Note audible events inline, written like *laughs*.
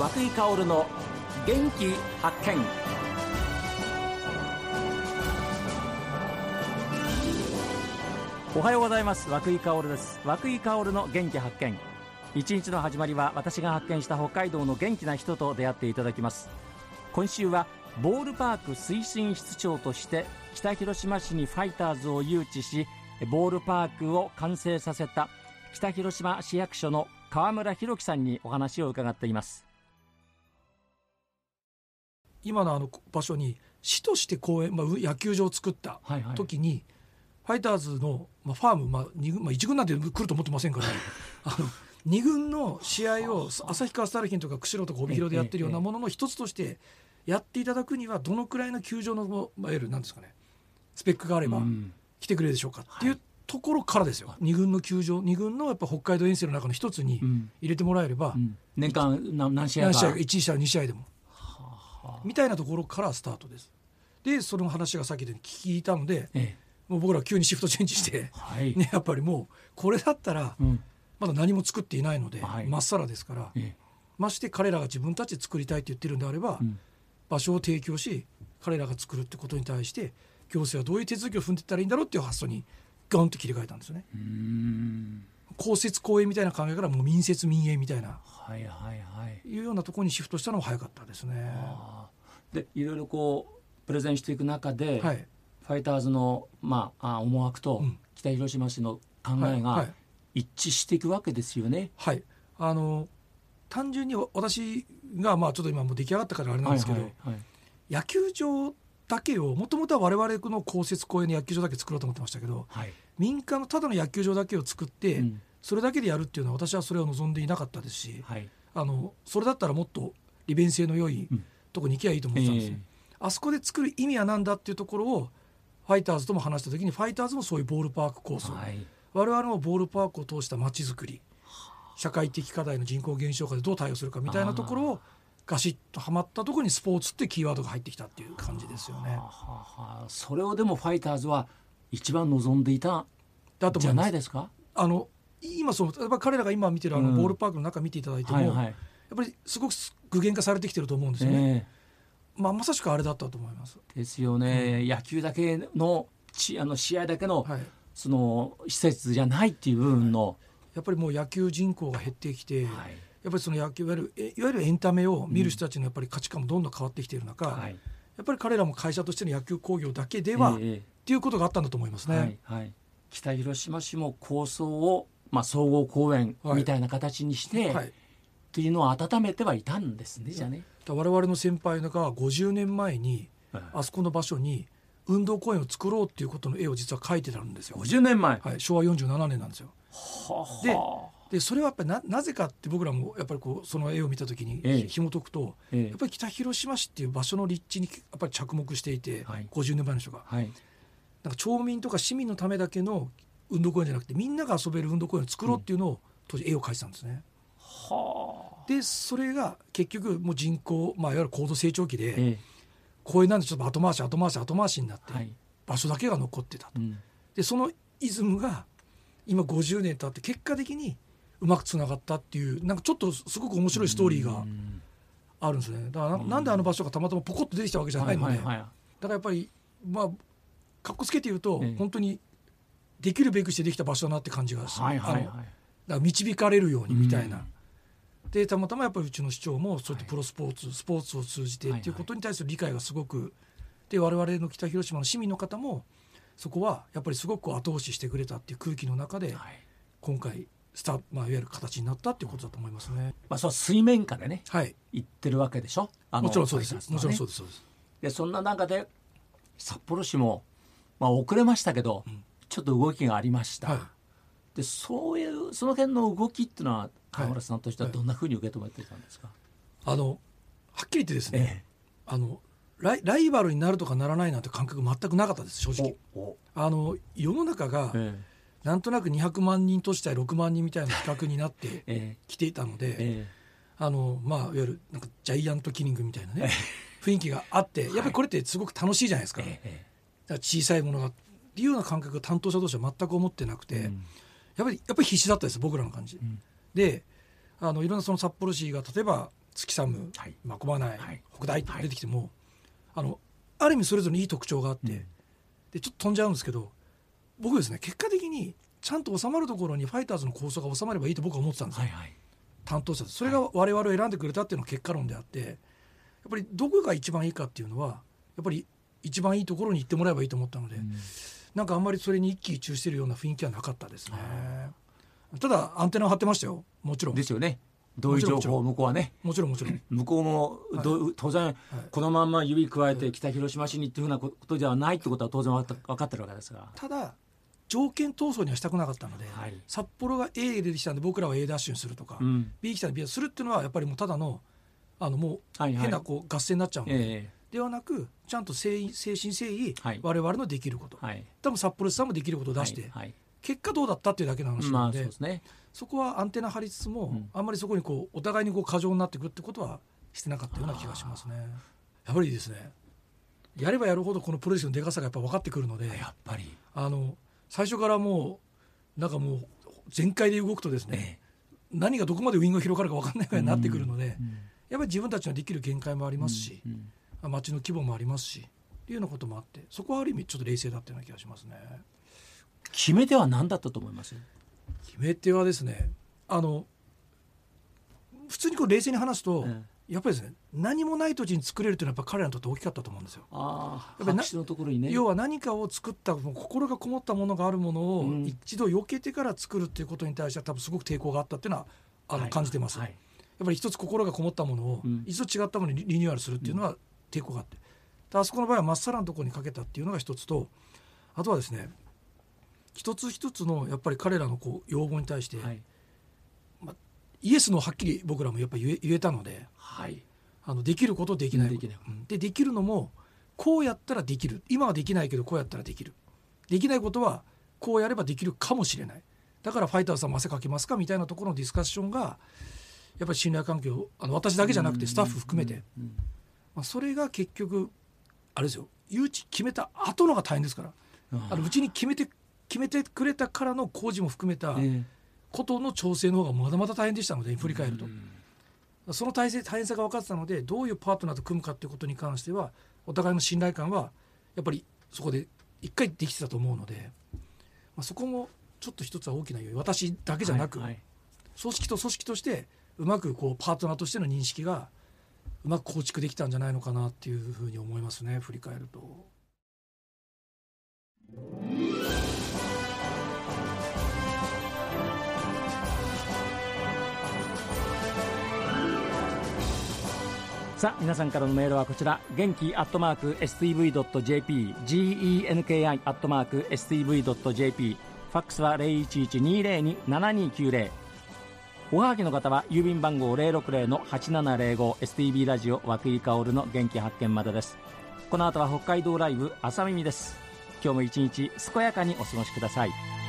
和井薫の元気発見。おはようございます。和井薫です。和井薫の元気発見。一日の始まりは私が発見した北海道の元気な人と出会っていただきます。今週はボールパーク推進室長として北広島市にファイターズを誘致しボールパークを完成させた北広島市役所の川村弘樹さんにお話を伺っています。今のあの場所に市として公園、まあ、野球場を作った時に、はい。はい、ファイターズの、まあ、ファーム、まあ二軍まあ、1軍なんて来ると思ってませんから *laughs* あの2軍の試合を旭川スタルヒンとか釧路とか帯広でやってるようなものの一つとしてやっていただくにはどのくらいの球場の、まあ、いわゆるなんですかねスペックがあれば来てくれるでしょうか。っていうところからですよ、2軍の球場2軍のやっぱ北海道遠征の中の一つに入れてもらえれば、うん。うん、年間何試合何試合1試合2試合でも、はあ、みたいなところからスタートです。でその話がさっきで聞いたので、ええ、もう僕ら急にシフトチェンジして、はい、ね、やっぱりもうこれだったら、まだ何も作っていないので、ま、はい、っさらですから、え、まして彼らが自分たちで作りたいって言ってるんであれば、うん、場所を提供し彼らが作るってことに対して行政はどういう手続きを踏んでいったらいいんだろうっていう発想にガンと切り替えたんですよね。公設公営みたいな考えからもう民設民営みたいな、はいはいはい、いうようなところにシフトしたのも早かったですね。でいろいろこうプレゼンしていく中で、はい、ファイターズの、まあ、思惑と北広島市の考えが一致していくわけですよね。はい、はい、あの単純に私がまあちょっと今もう出来上がったからあれなんですけど、はいはいはい、野球場だけをもともとは我々の公設公園の野球場だけ作ろうと思ってましたけど、はい、民間のただの野球場だけを作って、うん、それだけでやるっていうのは私はそれを望んでいなかったですし、はい、あのそれだったらもっと利便性の良いとこに行きゃいいと思ってたんですよ、えー、あそこで作る意味は何だっていうところをファイターズとも話した時にファイターズもそういうボールパーク構想、はい、我々もボールパークを通した街づくり社会的課題の人口減少化でどう対応するかみたいなところをガシッとはまったところにスポーツってキーワードが入ってきたっていう感じですよね。はあはあ、それをでもファイターズは一番望んでいたじゃないですか？あの今そのやっぱ彼らが今見てるあのボールパークの中見ていただいても、うんはいはい、やっぱりすごく具現化されてきてると思うんですよね。えー、まあ、まさしくあれだったと思います。ですよね、うん、野球だけのちあの試合だけの、はい、その施設じゃないっていう部分の、はい、やっぱりもう野球人口が減ってきて、はいやっぱりその野球いわゆるいわゆるエンタメを見る人たちのやっぱり価値観もどんどん変わってきている中、うんはい、やっぱり彼らも会社としての野球興行だけでは、えー、っていうことがあったんだと思いますね。はいはい、北広島市も構想を、まあ、総合公園みたいな形にして、はい、っていうのを温めてはいたんですねじゃね。我々の先輩が50年前に、あそこの場所に運動公園を作ろうっていうことの絵を実は描いてたんですよ。50年前、はい、昭和47年なんですよ。はででそれはやっぱりななぜかって僕らもやっぱりこうその絵を見た時に紐解くと、ええ、やっぱり北広島市っていう場所の立地にやっぱり着目していて、はい、50年前の人が、はい、なんか町民とか市民のためだけの運動公園じゃなくてみんなが遊べる運動公園を作ろうっていうのを、当時絵を描いてたんですね。はあ、でそれが結局もう人口、まあ、いわゆる高度成長期で、え、公園なんでちょっと後回し後回し後回しになって、はい、場所だけが残ってたと。うん、でそのイズムが今50年経って結果的にうまくつながったっていうなんかちょっとすごく面白いストーリーがあるんですね。だからなんであの場所がたまたまポコッと出てきたわけじゃないので、だからやっぱりまあかっこつけて言うと、本当にできるべくしてできた場所だなって感じがする、はいはいはい、だから導かれるようにみたいな。でたまたまやっぱりうちの市長もそうやってプロスポーツ、はい、スポーツを通じてっていうことに対する理解がすごくで我々の北広島の市民の方もそこはやっぱりすごく後押ししてくれたっていう空気の中で、今回スタ、まあ、いわゆる形になったっていうことだと思いますね。まあ、その水面下でね、はい、言ってるわけでしょ？あもちろんそうです。ね、もちろんそうです。でそんな中で札幌市も、まあ、遅れましたけど、うん、ちょっと動きがありました。はい、で、そういうその辺の動きっていうのは川村さんとしてはどんなふうに受け止めてたんですか？はい、あのはっきり言ってですね、ええ、あのライライバルになるとかならないなんて感覚全くなかったです正直。あの世の中が、ええなんとなく200万人としては6万人みたいな企画になって *laughs* きていたので、えー、あのまあいわゆるなんかジャイアントキリングみたいなね、雰囲気があってやっぱりこれってすごく楽しいじゃないですか,、だから小さいものがっていうような感覚が担当者同士は全く思ってなくて、うん、やっぱりやっぱり必死だったです僕らの感じ。うん、であのいろんなその札幌市が例えば月寒、はい、まこまない、はい、北大って出てきても、あのある意味それぞれいい特徴があって、うん、でちょっと飛んじゃうんですけど僕ですね結果的にちゃんと収まるところにファイターズの構想が収まればいいと僕は思ってたんですよ、はいはい、担当者それが我々を選んでくれたっていうのが結果論であってやっぱりどこが一番いいかっていうのはやっぱり一番いいところに行ってもらえばいいと思ったので、うん、なんかあんまりそれに一喜一憂してるような雰囲気はなかったですね。ただアンテナを張ってましたよ。もちろん。ですよね。どういう情報向こうはね。もちろんもちろん *laughs* 向こうもど、はい、当然、このまんま指加えて北広島市にっていうふうなことではないってことは当然分かってるわけですが。ただ条件闘争にはしたくなかったので、はい、札幌が A で出てきたんで僕らは A ダッシュにするとか、うん、B 来たら B するっていうのはやっぱりもうただのあのもう変なこう合戦になっちゃうので、はいはい、ではなくちゃんと誠意誠心誠意、はい、我々のできること、はい、多分札幌さんもできることを出して、はい、結果どうだったっていうだけの話なのでまあそでね、そこはアンテナ張りつつも、うん、あんまりそこにこうお互いにこう過剰になっていくってことはしてなかったような気がしますね。やっぱりですねやればやるほどこのプロレスのでかさがやっぱ分かってくるのでやっぱり。あの最初からもうなんかもう全開で動くとですね、ええ、何がどこまでウイングが広がるか分かんないぐらいになってくるので、やっぱり自分たちのできる限界もありますし、うんうん、街の規模もありますしっていうようなこともあってそこはある意味ちょっと冷静だったような気がしますね。決め手は何だったと思います？決め手はですねあの普通にこう冷静に話すと、やっぱりですね何もない土地に作れるというのはやっぱ彼らにとって大きかったと思うんですよ。あやっぱりのところにね。要は何かを作った心がこもったものがあるものを一度避けてから作るっていうことに対しては多分すごく抵抗があったっていうのはあの、感じてます、はい、やっぱり一つ心がこもったものを一度違ったものにリニューアルするっていうのは抵抗があって、あそこの場合はまっさらのところにかけたっていうのが一つとあとはですね一つ一つのやっぱり彼らのこう要望に対して、はい、まあ、イエスのはっきり僕らもやっぱり言えたので、はい、あのできることできない。こと、うん、でできるのもこうやったらできる。今はできないけどこうやったらできる。できないことはこうやればできるかもしれない。だからファイターズさんも汗かきますかみたいなところのディスカッションがやっぱり信頼関係をあの私だけじゃなくてスタッフ含めて、まあ、それが結局あれですよ。誘致決めた後のが大変ですから。あのうちに決めて決めてくれたからの工事も含めたことの調整の方がまだまだ大変でしたので振り返ると、その体制大変さが分かってたのでどういうパートナーと組むかということに関してはお互いの信頼感はやっぱりそこで一回できてたと思うので、まあ、そこもちょっと一つは大きな要因。私だけじゃなく、はいはい、組織と組織としてうまくこうパートナーとしての認識がうまく構築できたんじゃないのかなっていうふうに思いますね振り返ると。さあ皆さんからのメールはこちら。元気アットマーク STV.jp genki アットマーク STV.jp ファックスは0112027290おはがきの方は郵便番号060-8705 STB ラジオ和久井薫の元気発見までです。この後は北海道ライブ朝耳です。今日も一日健やかにお過ごしください。